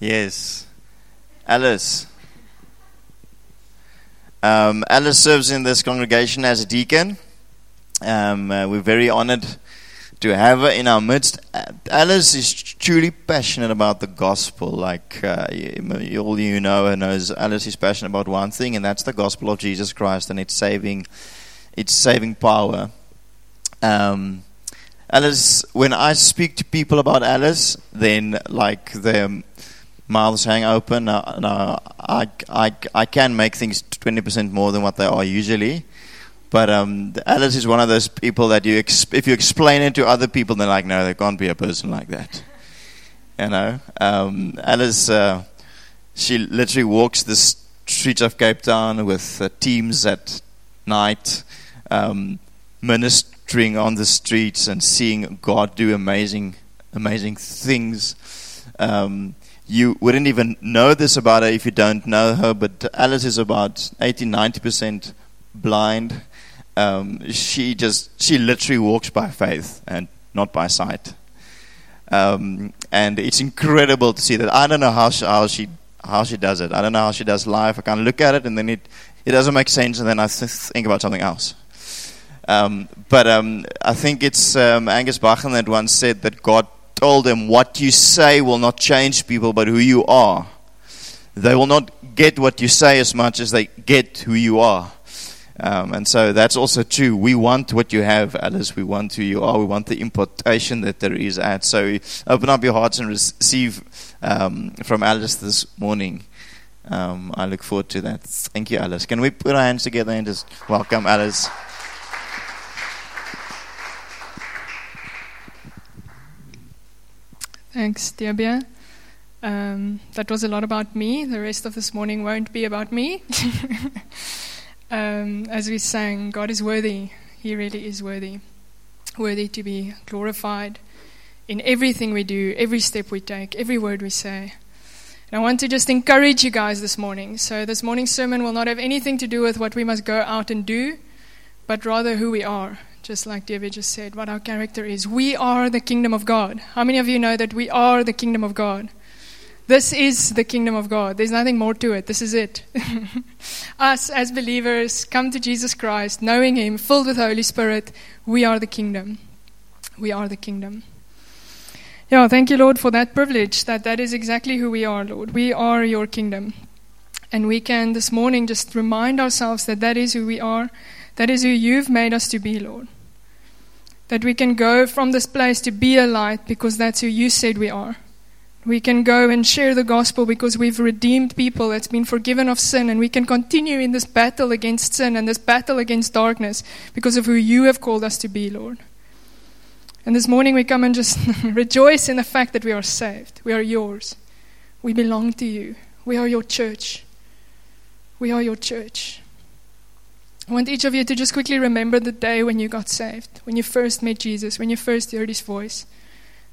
Yes. Alice. Um, Alice serves in this congregation as a deacon. Um, uh, we're very honored to have her in our midst. Alice is truly passionate about the gospel. Like uh, you, all you know and knows, Alice is passionate about one thing, and that's the gospel of Jesus Christ and its saving, its saving power. Um, Alice, when I speak to people about Alice, then like their mouths hang open. Now I, I, I can make things 20% more than what they are usually. But um, Alice is one of those people that you, ex- if you explain it to other people, they're like, no, there can't be a person like that. You know, um, Alice, uh, she literally walks the streets of Cape Town with uh, teams at night, um, ministering on the streets and seeing God do amazing, amazing things. Um, you wouldn't even know this about her if you don't know her, but Alice is about 80 90% blind um, she just she literally walks by faith and not by sight. Um, and it's incredible to see that. I don't know how she, how she how she does it. I don't know how she does life. I can look at it and then it it doesn't make sense, and then I th- think about something else. Um, but um, I think it's um, Angus Buchan that once said that God told them, "What you say will not change people, but who you are. They will not get what you say as much as they get who you are." Um, and so that's also true. We want what you have, Alice. We want who you are. We want the impartation that there is at. So open up your hearts and receive um, from Alice this morning. Um, I look forward to that. Thank you, Alice. Can we put our hands together and just welcome Alice? Thanks, Diabia. Um, that was a lot about me. The rest of this morning won't be about me. um, as we sang, God is worthy. He really is worthy. Worthy to be glorified in everything we do, every step we take, every word we say. And I want to just encourage you guys this morning. So, this morning's sermon will not have anything to do with what we must go out and do, but rather who we are. Just like David just said, what our character is. We are the kingdom of God. How many of you know that we are the kingdom of God? This is the kingdom of God. There's nothing more to it. This is it. Us as believers come to Jesus Christ, knowing Him, filled with the Holy Spirit. We are the kingdom. We are the kingdom. Yeah, thank you, Lord, for that privilege. That that is exactly who we are, Lord. We are your kingdom, and we can this morning just remind ourselves that that is who we are. That is who you've made us to be, Lord. That we can go from this place to be a light because that's who you said we are. We can go and share the gospel because we've redeemed people that's been forgiven of sin, and we can continue in this battle against sin and this battle against darkness because of who you have called us to be, Lord. And this morning we come and just rejoice in the fact that we are saved. We are yours. We belong to you. We are your church. We are your church. I want each of you to just quickly remember the day when you got saved, when you first met Jesus, when you first heard his voice.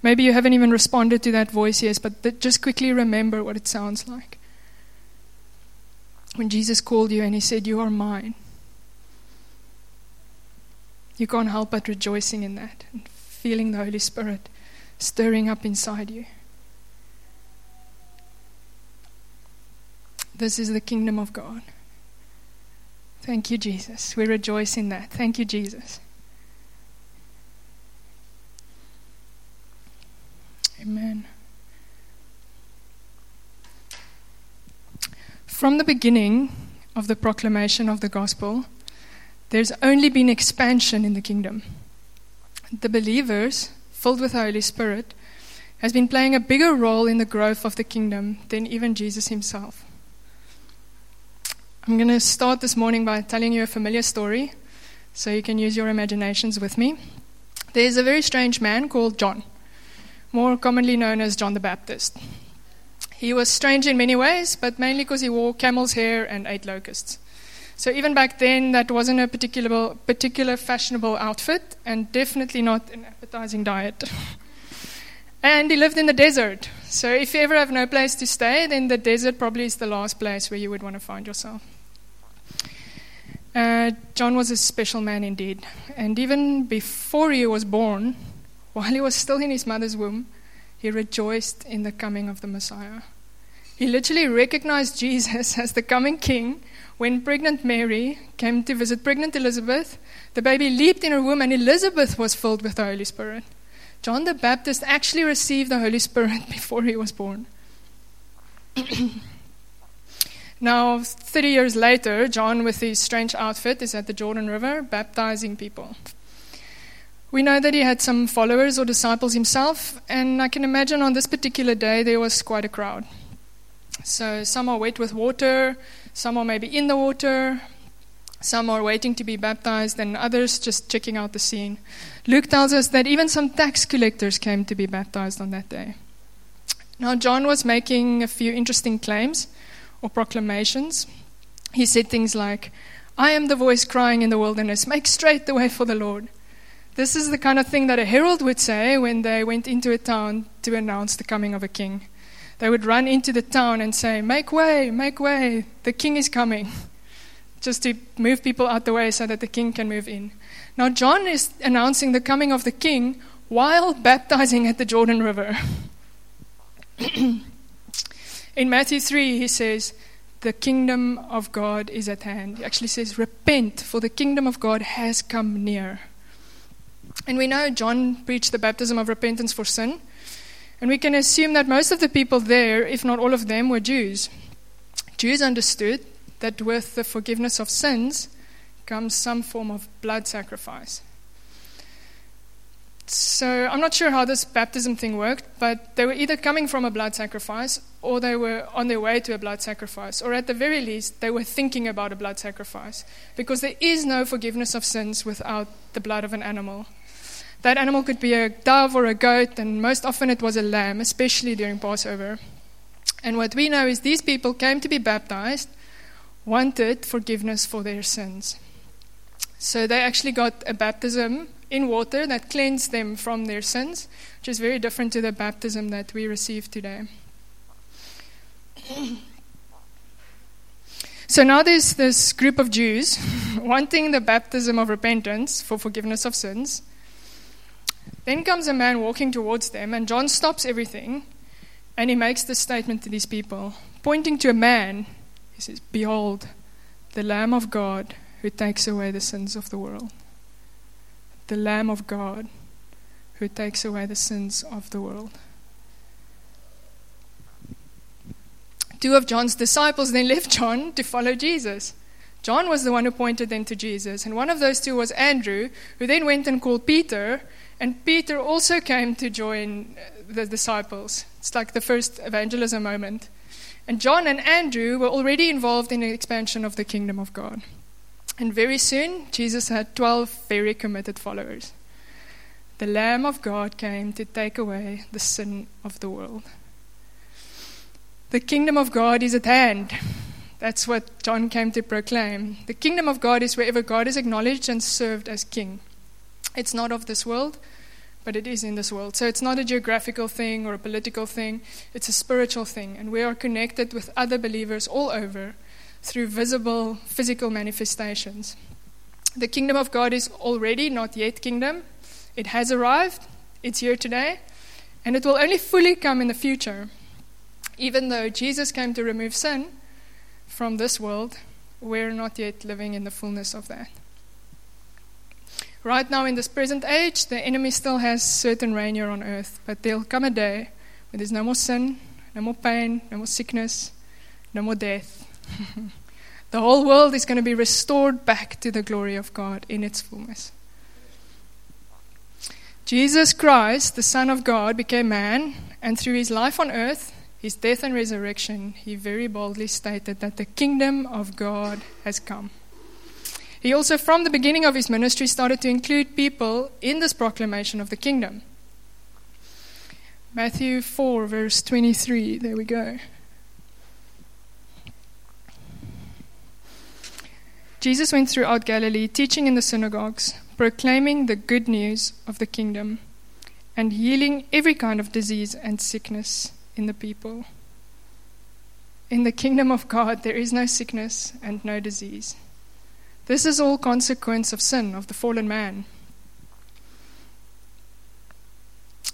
Maybe you haven't even responded to that voice yet, but just quickly remember what it sounds like. When Jesus called you and he said, You are mine. You can't help but rejoicing in that and feeling the Holy Spirit stirring up inside you. This is the kingdom of God. Thank you, Jesus. We rejoice in that. Thank you, Jesus. Amen. From the beginning of the proclamation of the gospel, there's only been expansion in the kingdom. The believers, filled with the Holy Spirit, has been playing a bigger role in the growth of the kingdom than even Jesus himself. I'm going to start this morning by telling you a familiar story so you can use your imaginations with me. There's a very strange man called John more commonly known as John the Baptist. He was strange in many ways, but mainly because he wore camel's hair and ate locusts. So even back then, that wasn't a particular, particular fashionable outfit, and definitely not an appetizing diet. and he lived in the desert. So if you ever have no place to stay, then the desert probably is the last place where you would want to find yourself. Uh, John was a special man indeed. And even before he was born, while he was still in his mother's womb, he rejoiced in the coming of the Messiah. He literally recognized Jesus as the coming king when pregnant Mary came to visit pregnant Elizabeth. The baby leaped in her womb, and Elizabeth was filled with the Holy Spirit. John the Baptist actually received the Holy Spirit before he was born. now, 30 years later, John, with his strange outfit, is at the Jordan River baptizing people. We know that he had some followers or disciples himself, and I can imagine on this particular day there was quite a crowd. So some are wet with water, some are maybe in the water, some are waiting to be baptized, and others just checking out the scene. Luke tells us that even some tax collectors came to be baptized on that day. Now, John was making a few interesting claims or proclamations. He said things like, I am the voice crying in the wilderness, make straight the way for the Lord. This is the kind of thing that a herald would say when they went into a town to announce the coming of a king they would run into the town and say, Make way, make way, the king is coming. Just to move people out the way so that the king can move in. Now, John is announcing the coming of the king while baptizing at the Jordan River. in Matthew 3, he says, The kingdom of God is at hand. He actually says, Repent, for the kingdom of God has come near. And we know John preached the baptism of repentance for sin. And we can assume that most of the people there, if not all of them, were Jews. Jews understood that with the forgiveness of sins comes some form of blood sacrifice. So I'm not sure how this baptism thing worked, but they were either coming from a blood sacrifice or they were on their way to a blood sacrifice, or at the very least, they were thinking about a blood sacrifice. Because there is no forgiveness of sins without the blood of an animal. That animal could be a dove or a goat, and most often it was a lamb, especially during Passover. And what we know is these people came to be baptized, wanted forgiveness for their sins. So they actually got a baptism in water that cleansed them from their sins, which is very different to the baptism that we receive today. So now there's this group of Jews wanting the baptism of repentance for forgiveness of sins. Then comes a man walking towards them, and John stops everything and he makes this statement to these people, pointing to a man. He says, Behold, the Lamb of God who takes away the sins of the world. The Lamb of God who takes away the sins of the world. Two of John's disciples then left John to follow Jesus. John was the one who pointed them to Jesus, and one of those two was Andrew, who then went and called Peter and Peter also came to join uh, the disciples. It's like the first evangelism moment. And John and Andrew were already involved in the expansion of the kingdom of God. And very soon, Jesus had 12 very committed followers. The Lamb of God came to take away the sin of the world. The kingdom of God is at hand. That's what John came to proclaim. The kingdom of God is wherever God is acknowledged and served as king. It's not of this world, but it is in this world. So it's not a geographical thing or a political thing, it's a spiritual thing. And we are connected with other believers all over through visible physical manifestations. The kingdom of God is already not yet kingdom, it has arrived, it's here today, and it will only fully come in the future. Even though Jesus came to remove sin from this world, we're not yet living in the fullness of that. Right now, in this present age, the enemy still has certain reign here on earth, but there'll come a day when there's no more sin, no more pain, no more sickness, no more death. the whole world is going to be restored back to the glory of God in its fullness. Jesus Christ, the Son of God, became man, and through his life on earth, his death and resurrection, he very boldly stated that the kingdom of God has come. He also, from the beginning of his ministry, started to include people in this proclamation of the kingdom. Matthew 4, verse 23. There we go. Jesus went throughout Galilee, teaching in the synagogues, proclaiming the good news of the kingdom, and healing every kind of disease and sickness in the people. In the kingdom of God, there is no sickness and no disease. This is all consequence of sin, of the fallen man.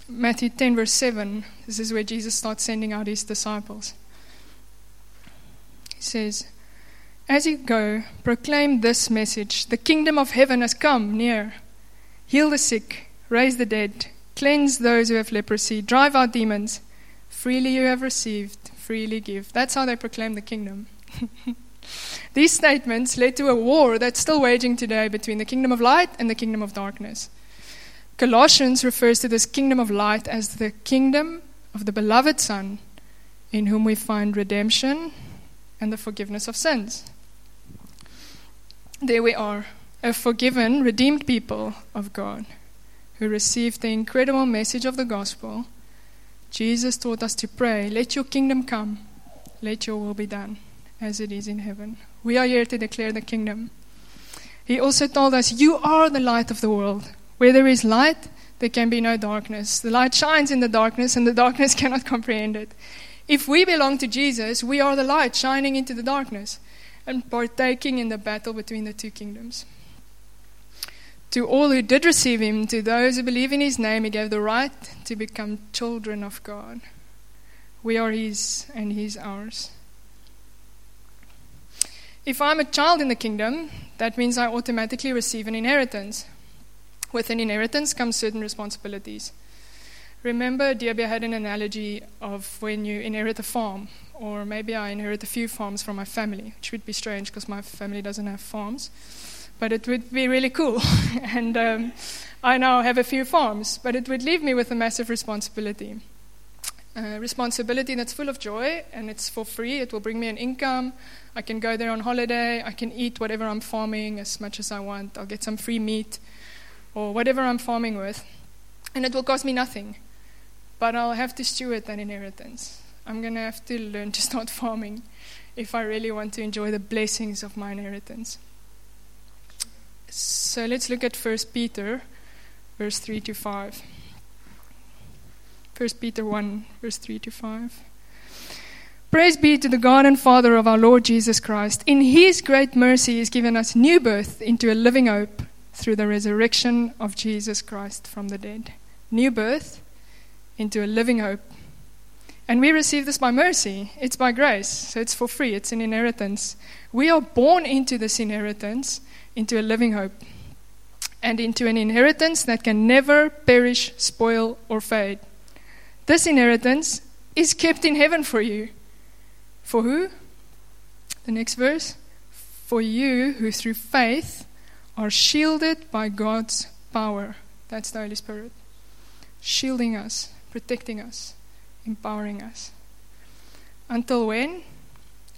Matthew 10, verse 7, this is where Jesus starts sending out his disciples. He says, As you go, proclaim this message The kingdom of heaven has come near. Heal the sick, raise the dead, cleanse those who have leprosy, drive out demons. Freely you have received, freely give. That's how they proclaim the kingdom. These statements led to a war that's still waging today between the kingdom of light and the kingdom of darkness. Colossians refers to this kingdom of light as the kingdom of the beloved Son, in whom we find redemption and the forgiveness of sins. There we are, a forgiven, redeemed people of God who received the incredible message of the gospel. Jesus taught us to pray, Let your kingdom come, let your will be done, as it is in heaven. We are here to declare the kingdom. He also told us, You are the light of the world. Where there is light, there can be no darkness. The light shines in the darkness, and the darkness cannot comprehend it. If we belong to Jesus, we are the light shining into the darkness and partaking in the battle between the two kingdoms. To all who did receive him, to those who believe in his name, he gave the right to become children of God. We are his, and he's ours. If I'm a child in the kingdom, that means I automatically receive an inheritance. With an inheritance comes certain responsibilities. Remember, DB had an analogy of when you inherit a farm, or maybe I inherit a few farms from my family, which would be strange because my family doesn't have farms, but it would be really cool. and um, I now have a few farms, but it would leave me with a massive responsibility. Uh, responsibility that's full of joy and it's for free. It will bring me an income. I can go there on holiday. I can eat whatever I'm farming as much as I want. I'll get some free meat or whatever I'm farming with, and it will cost me nothing. But I'll have to steward that inheritance. I'm going to have to learn to start farming if I really want to enjoy the blessings of my inheritance. So let's look at 1 Peter, verse 3 to 5. 1 Peter 1, verse 3 to 5. Praise be to the God and Father of our Lord Jesus Christ. In His great mercy, He has given us new birth into a living hope through the resurrection of Jesus Christ from the dead. New birth into a living hope. And we receive this by mercy. It's by grace. So it's for free. It's an inheritance. We are born into this inheritance, into a living hope, and into an inheritance that can never perish, spoil, or fade. This inheritance is kept in heaven for you. For who? The next verse. For you who through faith are shielded by God's power. That's the Holy Spirit. Shielding us, protecting us, empowering us. Until when?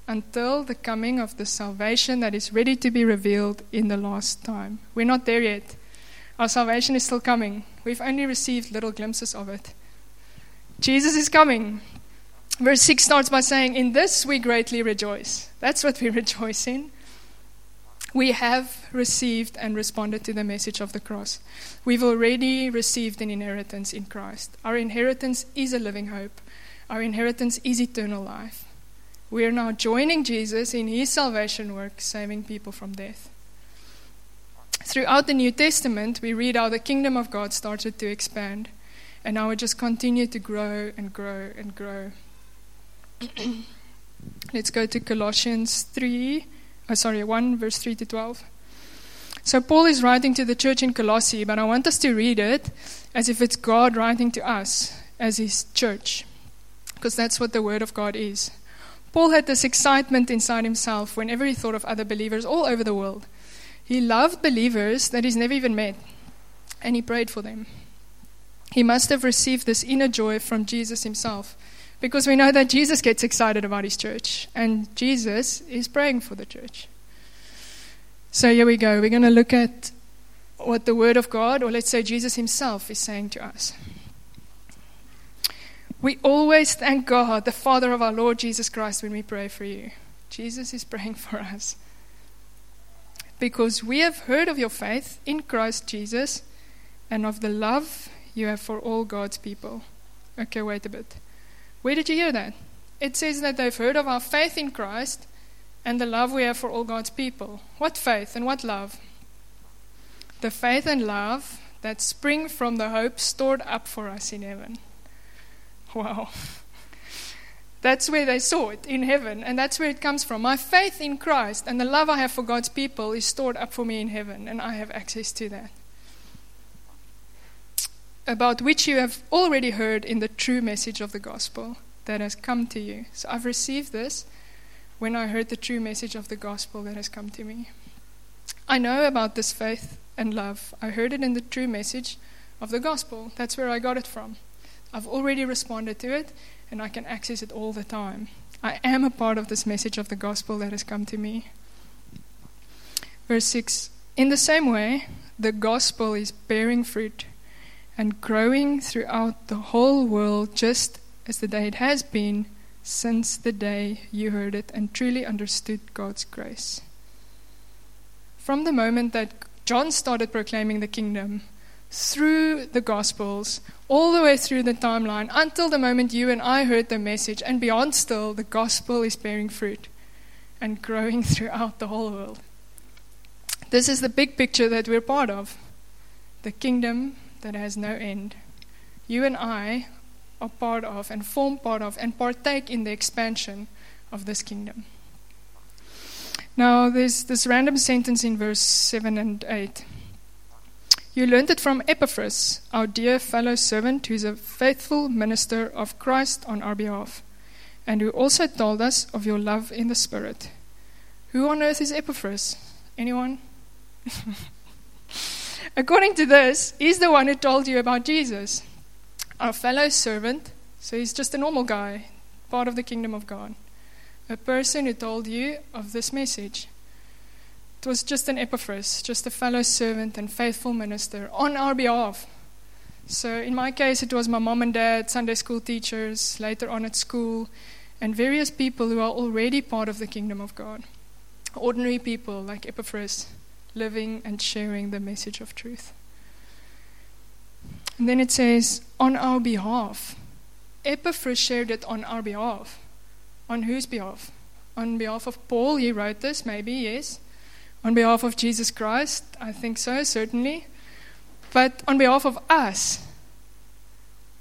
Until the coming of the salvation that is ready to be revealed in the last time. We're not there yet. Our salvation is still coming. We've only received little glimpses of it. Jesus is coming. Verse 6 starts by saying, In this we greatly rejoice. That's what we rejoice in we have received and responded to the message of the cross. We've already received an inheritance in Christ. Our inheritance is a living hope, our inheritance is eternal life. We are now joining Jesus in his salvation work, saving people from death. Throughout the New Testament, we read how the kingdom of God started to expand, and now it just continued to grow and grow and grow. Let's go to Colossians 3 oh, sorry, 1 verse 3 to 12. So Paul is writing to the church in Colossae, but I want us to read it as if it's God writing to us as his church, because that's what the word of God is. Paul had this excitement inside himself whenever he thought of other believers all over the world. He loved believers that he's never even met, and he prayed for them. He must have received this inner joy from Jesus himself because we know that Jesus gets excited about his church, and Jesus is praying for the church. So here we go. We're going to look at what the Word of God, or let's say Jesus himself, is saying to us. We always thank God, the Father of our Lord Jesus Christ, when we pray for you. Jesus is praying for us. Because we have heard of your faith in Christ Jesus and of the love you have for all God's people. Okay, wait a bit. Where did you hear that? It says that they've heard of our faith in Christ and the love we have for all God's people. What faith and what love? The faith and love that spring from the hope stored up for us in heaven. Wow. That's where they saw it in heaven, and that's where it comes from. My faith in Christ and the love I have for God's people is stored up for me in heaven, and I have access to that. About which you have already heard in the true message of the gospel that has come to you. So I've received this when I heard the true message of the gospel that has come to me. I know about this faith and love. I heard it in the true message of the gospel. That's where I got it from. I've already responded to it, and I can access it all the time. I am a part of this message of the gospel that has come to me. Verse 6 In the same way, the gospel is bearing fruit and growing throughout the whole world, just as the day it has been since the day you heard it and truly understood God's grace. From the moment that John started proclaiming the kingdom, through the Gospels, all the way through the timeline, until the moment you and I heard the message, and beyond still, the Gospel is bearing fruit and growing throughout the whole world. This is the big picture that we're part of the kingdom that has no end. You and I are part of, and form part of, and partake in the expansion of this kingdom. Now, there's this random sentence in verse 7 and 8. You learned it from Epaphras, our dear fellow servant, who is a faithful minister of Christ on our behalf, and who also told us of your love in the Spirit. Who on earth is Epaphras? Anyone? According to this, he's the one who told you about Jesus, our fellow servant. So he's just a normal guy, part of the kingdom of God, a person who told you of this message. It was just an Epaphras, just a fellow servant and faithful minister on our behalf. So, in my case, it was my mom and dad, Sunday school teachers, later on at school, and various people who are already part of the kingdom of God. Ordinary people like Epaphras, living and sharing the message of truth. And then it says, on our behalf. Epaphras shared it on our behalf. On whose behalf? On behalf of Paul, he wrote this, maybe, yes. On behalf of Jesus Christ, I think so, certainly. But on behalf of us,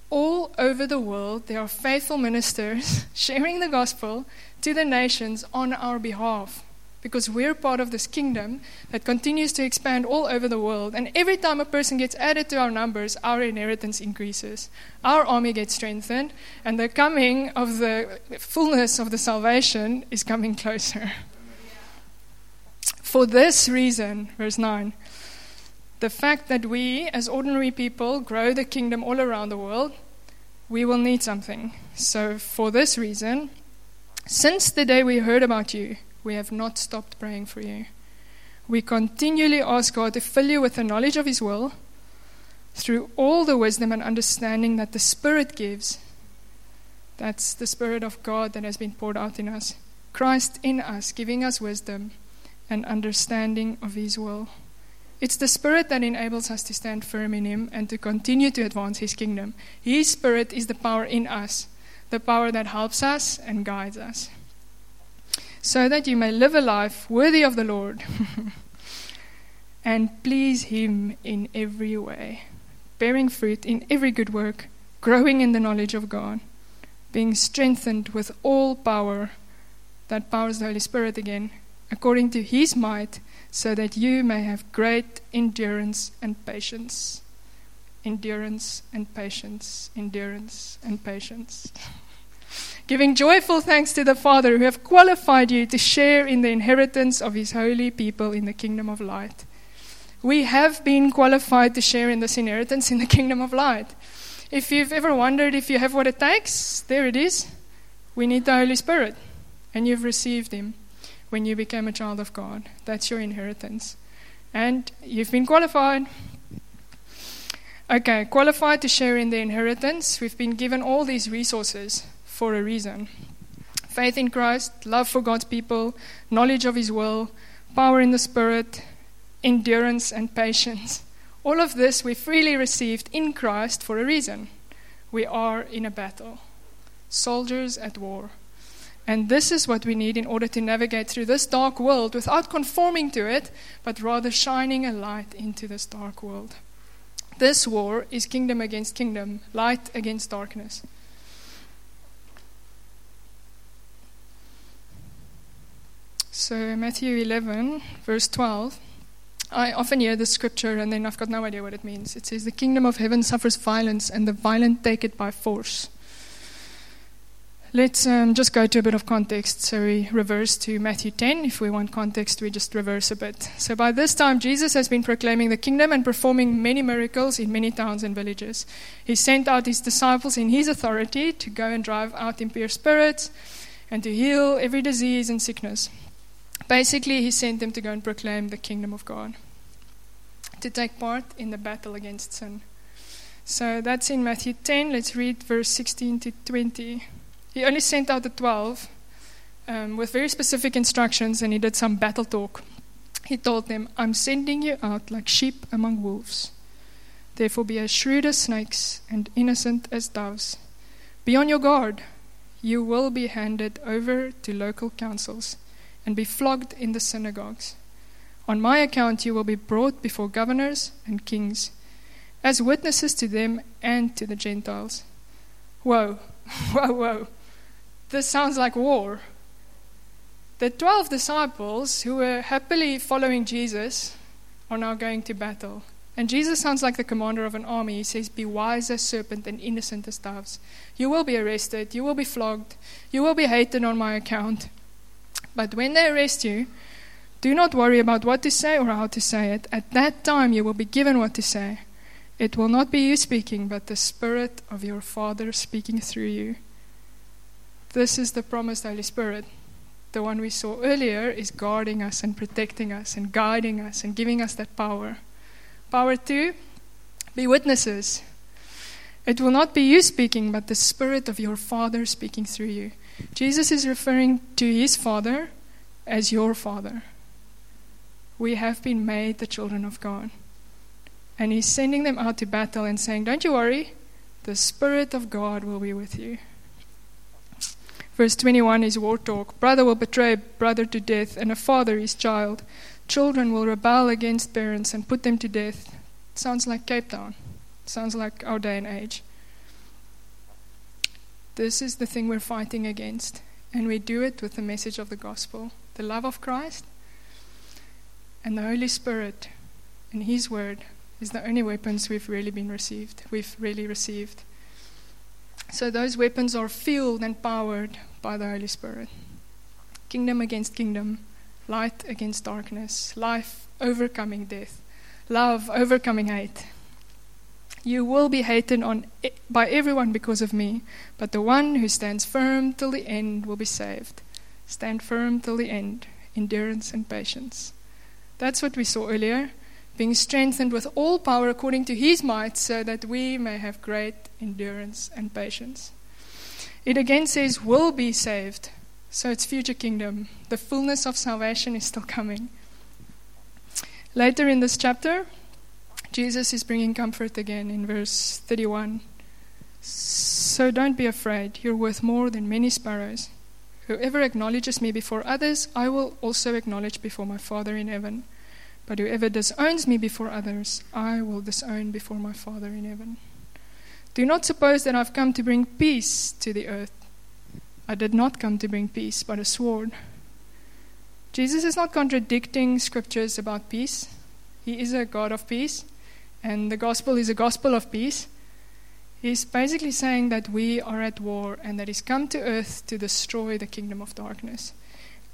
all over the world, there are faithful ministers sharing the gospel to the nations on our behalf. Because we're part of this kingdom that continues to expand all over the world. And every time a person gets added to our numbers, our inheritance increases. Our army gets strengthened, and the coming of the fullness of the salvation is coming closer. For this reason, verse 9, the fact that we, as ordinary people, grow the kingdom all around the world, we will need something. So, for this reason, since the day we heard about you, we have not stopped praying for you. We continually ask God to fill you with the knowledge of His will through all the wisdom and understanding that the Spirit gives. That's the Spirit of God that has been poured out in us. Christ in us, giving us wisdom and understanding of His will. It's the Spirit that enables us to stand firm in Him and to continue to advance His kingdom. His Spirit is the power in us, the power that helps us and guides us. So that you may live a life worthy of the Lord and please Him in every way, bearing fruit in every good work, growing in the knowledge of God, being strengthened with all power. That power is the Holy Spirit again according to his might, so that you may have great endurance and patience. Endurance and patience, endurance and patience. Giving joyful thanks to the Father who have qualified you to share in the inheritance of his holy people in the kingdom of light. We have been qualified to share in this inheritance in the kingdom of light. If you've ever wondered if you have what it takes, there it is. We need the Holy Spirit, and you've received him when you became a child of God. That's your inheritance. And you've been qualified. Okay, qualified to share in the inheritance. We've been given all these resources for a reason faith in Christ, love for God's people, knowledge of His will, power in the Spirit, endurance, and patience. All of this we freely received in Christ for a reason. We are in a battle, soldiers at war. And this is what we need in order to navigate through this dark world without conforming to it, but rather shining a light into this dark world. This war is kingdom against kingdom, light against darkness. So, Matthew 11, verse 12. I often hear the scripture and then I've got no idea what it means. It says, The kingdom of heaven suffers violence, and the violent take it by force. Let's um, just go to a bit of context. So we reverse to Matthew 10. If we want context, we just reverse a bit. So by this time, Jesus has been proclaiming the kingdom and performing many miracles in many towns and villages. He sent out his disciples in his authority to go and drive out impure spirits and to heal every disease and sickness. Basically, he sent them to go and proclaim the kingdom of God, to take part in the battle against sin. So that's in Matthew 10. Let's read verse 16 to 20. He only sent out the 12 um, with very specific instructions and he did some battle talk. He told them, I'm sending you out like sheep among wolves. Therefore, be as shrewd as snakes and innocent as doves. Be on your guard. You will be handed over to local councils and be flogged in the synagogues. On my account, you will be brought before governors and kings as witnesses to them and to the Gentiles. Whoa, whoa, whoa. This sounds like war. The 12 disciples who were happily following Jesus are now going to battle. And Jesus sounds like the commander of an army. He says, Be wise as serpent and innocent as doves. You will be arrested, you will be flogged, you will be hated on my account. But when they arrest you, do not worry about what to say or how to say it. At that time, you will be given what to say. It will not be you speaking, but the Spirit of your Father speaking through you. This is the promised Holy Spirit. The one we saw earlier is guarding us and protecting us and guiding us and giving us that power. Power to be witnesses. It will not be you speaking, but the Spirit of your Father speaking through you. Jesus is referring to his Father as your Father. We have been made the children of God. And he's sending them out to battle and saying, Don't you worry, the Spirit of God will be with you. Verse 21 is war talk. Brother will betray brother to death, and a father his child. Children will rebel against parents and put them to death. Sounds like Cape Town. Sounds like our day and age. This is the thing we're fighting against, and we do it with the message of the gospel the love of Christ and the Holy Spirit and His Word is the only weapons we've really been received. We've really received. So those weapons are fueled and powered by the Holy Spirit. Kingdom against kingdom, light against darkness, life overcoming death, love overcoming hate. You will be hated on by everyone because of me, but the one who stands firm till the end will be saved. Stand firm till the end, endurance and patience. That's what we saw earlier, being strengthened with all power according to his might, so that we may have great endurance and patience. It again says, will be saved. So it's future kingdom. The fullness of salvation is still coming. Later in this chapter, Jesus is bringing comfort again in verse 31. So don't be afraid, you're worth more than many sparrows. Whoever acknowledges me before others, I will also acknowledge before my Father in heaven. But whoever disowns me before others, I will disown before my Father in heaven. Do not suppose that I've come to bring peace to the earth. I did not come to bring peace, but a sword. Jesus is not contradicting scriptures about peace. He is a God of peace and the gospel is a gospel of peace, he's basically saying that we are at war and that he's come to earth to destroy the kingdom of darkness.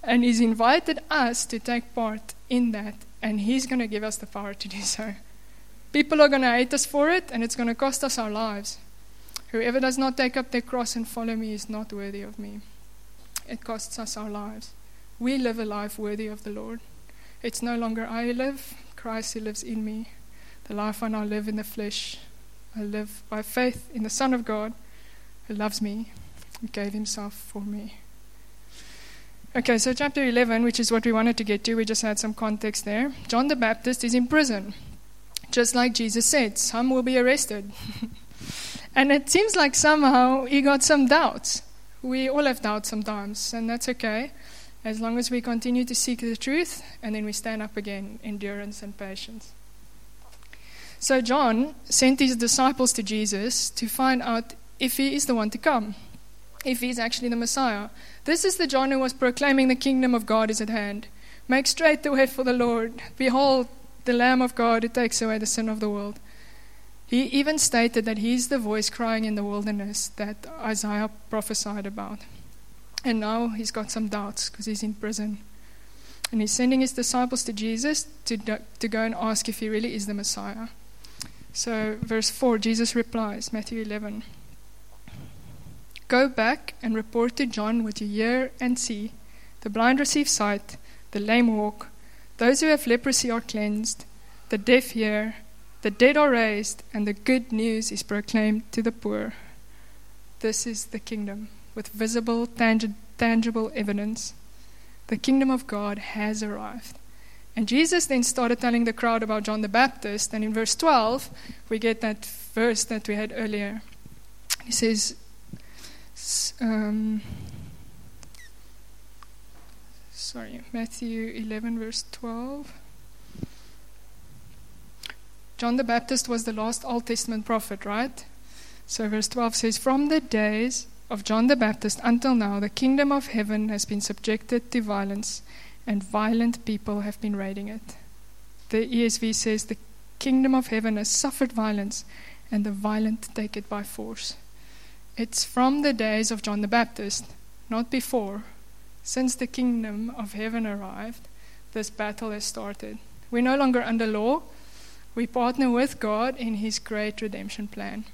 And he's invited us to take part in that, and he's going to give us the power to do so. People are going to hate us for it, and it's going to cost us our lives. Whoever does not take up their cross and follow me is not worthy of me. It costs us our lives. We live a life worthy of the Lord. It's no longer I who live, Christ who lives in me. The life I now live in the flesh, I live by faith in the Son of God who loves me and gave himself for me. Okay, so chapter 11, which is what we wanted to get to, we just had some context there. John the Baptist is in prison. Just like Jesus said, some will be arrested. and it seems like somehow he got some doubts. We all have doubts sometimes, and that's okay, as long as we continue to seek the truth and then we stand up again, endurance and patience. So John sent his disciples to Jesus to find out if he is the one to come. if he's actually the Messiah. This is the John who was proclaiming the kingdom of God is at hand. Make straight the way for the Lord. Behold, the Lamb of God who takes away the sin of the world. He even stated that he's the voice crying in the wilderness that Isaiah prophesied about. And now he's got some doubts because he's in prison. And he's sending his disciples to Jesus to, to go and ask if he really is the Messiah. So, verse 4, Jesus replies, Matthew 11 Go back and report to John what you hear and see. The blind receive sight, the lame walk, those who have leprosy are cleansed, the deaf hear, the dead are raised, and the good news is proclaimed to the poor. This is the kingdom with visible, tangi- tangible evidence. The kingdom of God has arrived. And Jesus then started telling the crowd about John the Baptist. And in verse 12, we get that verse that we had earlier. He says, um, sorry, Matthew 11, verse 12. John the Baptist was the last Old Testament prophet, right? So, verse 12 says, From the days of John the Baptist until now, the kingdom of heaven has been subjected to violence, and violent people have been raiding it. The ESV says, The kingdom of heaven has suffered violence, and the violent take it by force. It's from the days of John the Baptist, not before. Since the kingdom of heaven arrived, this battle has started. We're no longer under law. We partner with God in His great redemption plan.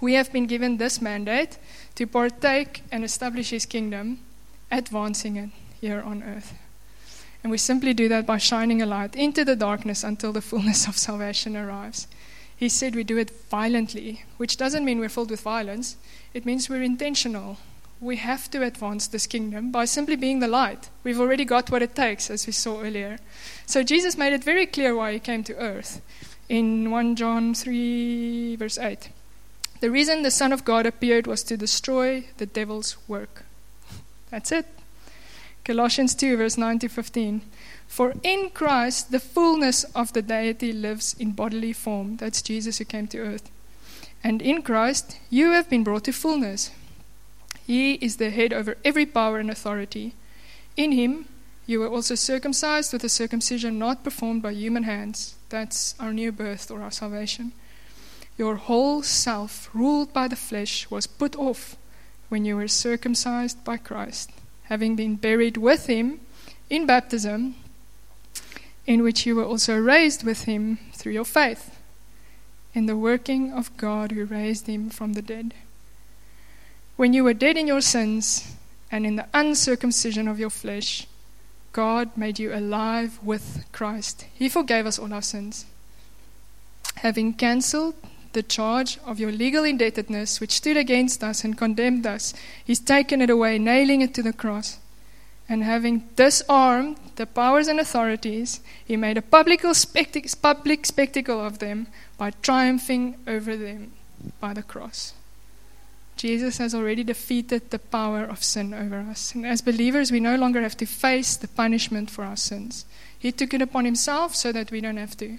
We have been given this mandate to partake and establish His kingdom, advancing it here on earth. And we simply do that by shining a light into the darkness until the fullness of salvation arrives. He said we do it violently, which doesn't mean we're filled with violence, it means we're intentional. We have to advance this kingdom by simply being the light. We've already got what it takes, as we saw earlier. So Jesus made it very clear why he came to earth in 1 John 3, verse 8. The reason the Son of God appeared was to destroy the devil's work. That's it. Colossians 2, verse 9 to 15. For in Christ the fullness of the deity lives in bodily form. That's Jesus who came to earth. And in Christ you have been brought to fullness. He is the head over every power and authority. In him you were also circumcised with a circumcision not performed by human hands. That's our new birth or our salvation. Your whole self, ruled by the flesh, was put off when you were circumcised by Christ, having been buried with him in baptism, in which you were also raised with him through your faith in the working of God who raised him from the dead. When you were dead in your sins and in the uncircumcision of your flesh, God made you alive with Christ. He forgave us all our sins. Having cancelled the charge of your legal indebtedness which stood against us and condemned us. He's taken it away, nailing it to the cross. And having disarmed the powers and authorities, he made a public, spectac- public spectacle of them by triumphing over them by the cross. Jesus has already defeated the power of sin over us. And as believers, we no longer have to face the punishment for our sins. He took it upon himself so that we don't have to.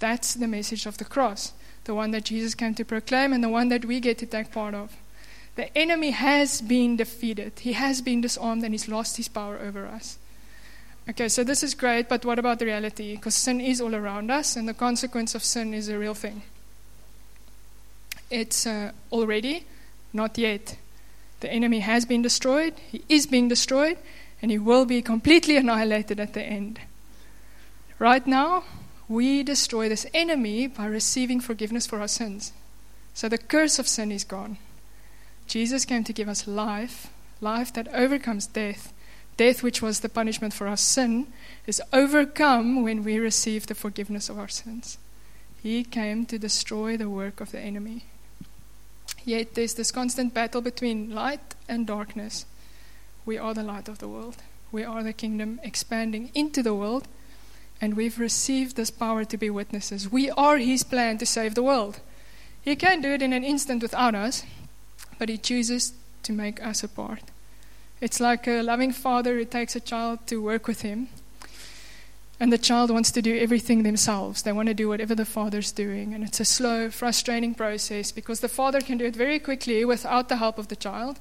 That's the message of the cross the one that Jesus came to proclaim and the one that we get to take part of. The enemy has been defeated, he has been disarmed, and he's lost his power over us. Okay, so this is great, but what about the reality? Because sin is all around us, and the consequence of sin is a real thing. It's uh, already, not yet. The enemy has been destroyed, he is being destroyed, and he will be completely annihilated at the end. Right now, we destroy this enemy by receiving forgiveness for our sins. So the curse of sin is gone. Jesus came to give us life, life that overcomes death. Death, which was the punishment for our sin, is overcome when we receive the forgiveness of our sins. He came to destroy the work of the enemy. Yet there's this constant battle between light and darkness. We are the light of the world. We are the kingdom expanding into the world and we've received this power to be witnesses. We are His plan to save the world. He can do it in an instant without us, but He chooses to make us a part. It's like a loving father who takes a child to work with him, and the child wants to do everything themselves. They want to do whatever the father's doing, and it's a slow, frustrating process because the father can do it very quickly without the help of the child.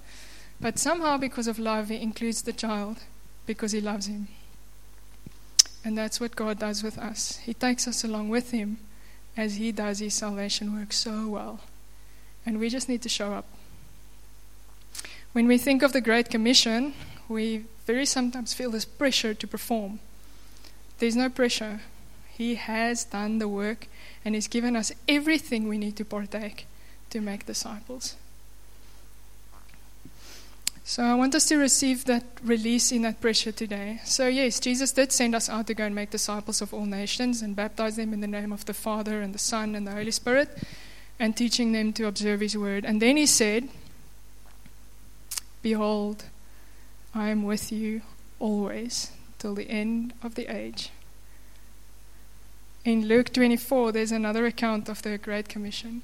But somehow, because of love, He includes the child because He loves him. And that's what God does with us. He takes us along with Him as He does His salvation work so well. And we just need to show up. When we think of the Great Commission, we very sometimes feel this pressure to perform. There's no pressure. He has done the work and He's given us everything we need to partake to make disciples. So I want us to receive that release in that pressure today. So, yes, Jesus did send us out to go and make disciples of all nations and baptize them in the name of the Father and the Son and the Holy Spirit and teaching them to observe His word. And then He said, Behold, I am with you always till the end of the age. In Luke 24, there's another account of the Great Commission.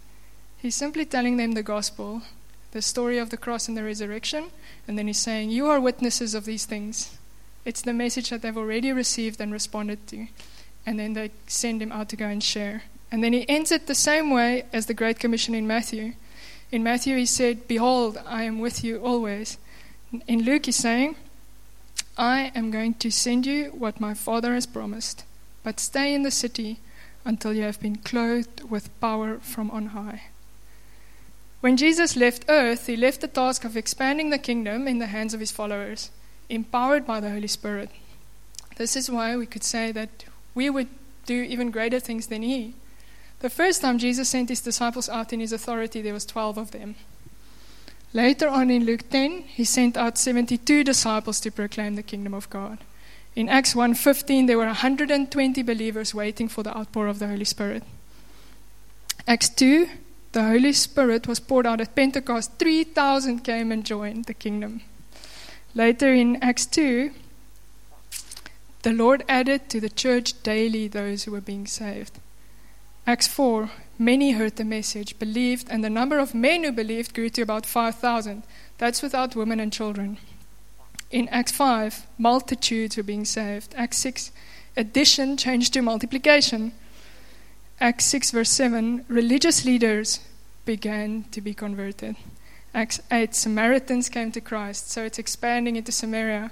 He's simply telling them the gospel, the story of the cross and the resurrection, and then he's saying, You are witnesses of these things. It's the message that they've already received and responded to. And then they send him out to go and share. And then he ends it the same way as the Great Commission in Matthew. In Matthew, he said, Behold, I am with you always. In Luke, he's saying, I am going to send you what my Father has promised, but stay in the city until you have been clothed with power from on high. When Jesus left earth, he left the task of expanding the kingdom in the hands of his followers, empowered by the Holy Spirit. This is why we could say that we would do even greater things than he. The first time Jesus sent his disciples out in his authority, there was 12 of them. Later on in Luke 10, he sent out 72 disciples to proclaim the kingdom of God. In Acts 1:15 there were 120 believers waiting for the outpour of the Holy Spirit. Acts 2 the Holy Spirit was poured out at Pentecost, 3,000 came and joined the kingdom. Later in Acts 2, the Lord added to the church daily those who were being saved. Acts 4, many heard the message, believed, and the number of men who believed grew to about 5,000. That's without women and children. In Acts 5, multitudes were being saved. Acts 6, addition changed to multiplication. Acts 6, verse 7, religious leaders began to be converted. Acts 8, Samaritans came to Christ, so it's expanding into Samaria.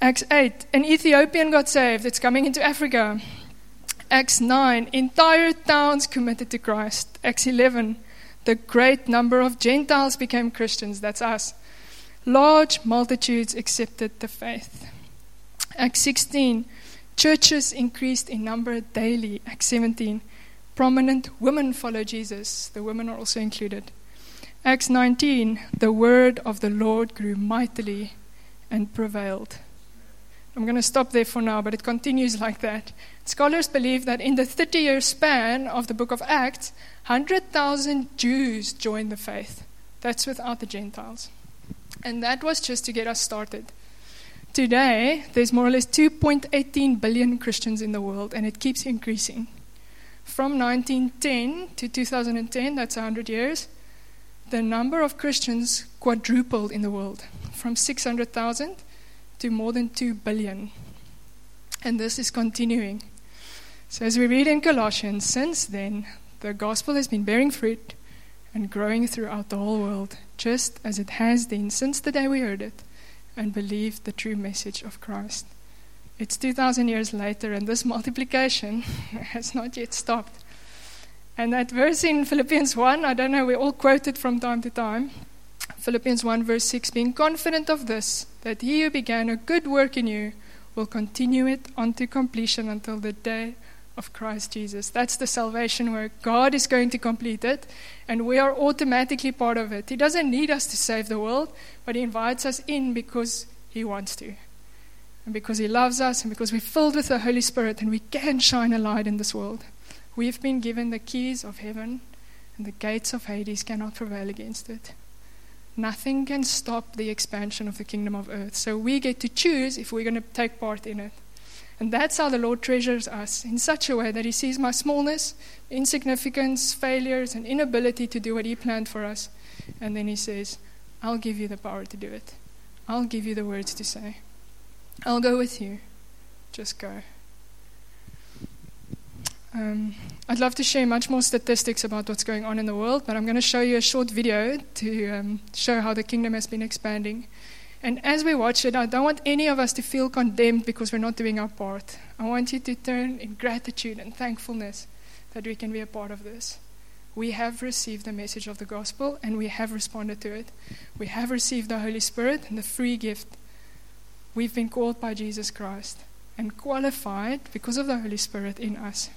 Acts 8, an Ethiopian got saved, it's coming into Africa. Acts 9, entire towns committed to Christ. Acts 11, the great number of Gentiles became Christians, that's us. Large multitudes accepted the faith. Acts 16, Churches increased in number daily. Acts 17. Prominent women follow Jesus. The women are also included. Acts 19. The word of the Lord grew mightily and prevailed. I'm going to stop there for now, but it continues like that. Scholars believe that in the 30 year span of the book of Acts, 100,000 Jews joined the faith. That's without the Gentiles. And that was just to get us started. Today, there's more or less 2.18 billion Christians in the world, and it keeps increasing. From 1910 to 2010, that's 100 years, the number of Christians quadrupled in the world from 600,000 to more than 2 billion. And this is continuing. So, as we read in Colossians, since then, the gospel has been bearing fruit and growing throughout the whole world, just as it has been since the day we heard it and believed the true message of Christ. It's 2,000 years later, and this multiplication has not yet stopped. And that verse in Philippians 1, I don't know, we all quote it from time to time. Philippians 1, verse 6 being confident of this, that he who began a good work in you will continue it unto completion until the day of Christ Jesus. That's the salvation work. God is going to complete it, and we are automatically part of it. He doesn't need us to save the world, but He invites us in because He wants to. And because He loves us, and because we're filled with the Holy Spirit, and we can shine a light in this world. We've been given the keys of heaven, and the gates of Hades cannot prevail against it. Nothing can stop the expansion of the kingdom of earth. So we get to choose if we're going to take part in it. And that's how the Lord treasures us in such a way that He sees my smallness, insignificance, failures, and inability to do what He planned for us. And then He says, I'll give you the power to do it. I'll give you the words to say. I'll go with you. Just go. Um, I'd love to share much more statistics about what's going on in the world, but I'm going to show you a short video to um, show how the kingdom has been expanding. And as we watch it, I don't want any of us to feel condemned because we're not doing our part. I want you to turn in gratitude and thankfulness that we can be a part of this. We have received the message of the gospel and we have responded to it. We have received the Holy Spirit and the free gift. We've been called by Jesus Christ and qualified because of the Holy Spirit in us.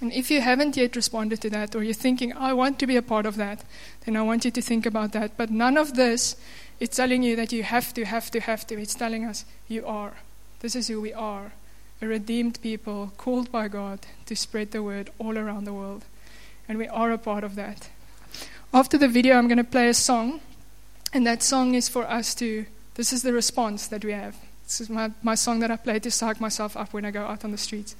And if you haven't yet responded to that, or you're thinking, I want to be a part of that, then I want you to think about that. But none of this is telling you that you have to, have to, have to. It's telling us you are. This is who we are a redeemed people called by God to spread the word all around the world. And we are a part of that. After the video, I'm going to play a song. And that song is for us to, this is the response that we have. This is my, my song that I play to psych myself up when I go out on the streets.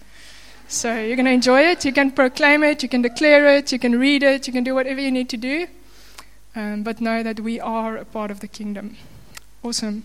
So you're going to enjoy it. You can proclaim it, you can declare it, you can read it, you can do whatever you need to do. But know that we are a part of the kingdom. Awesome.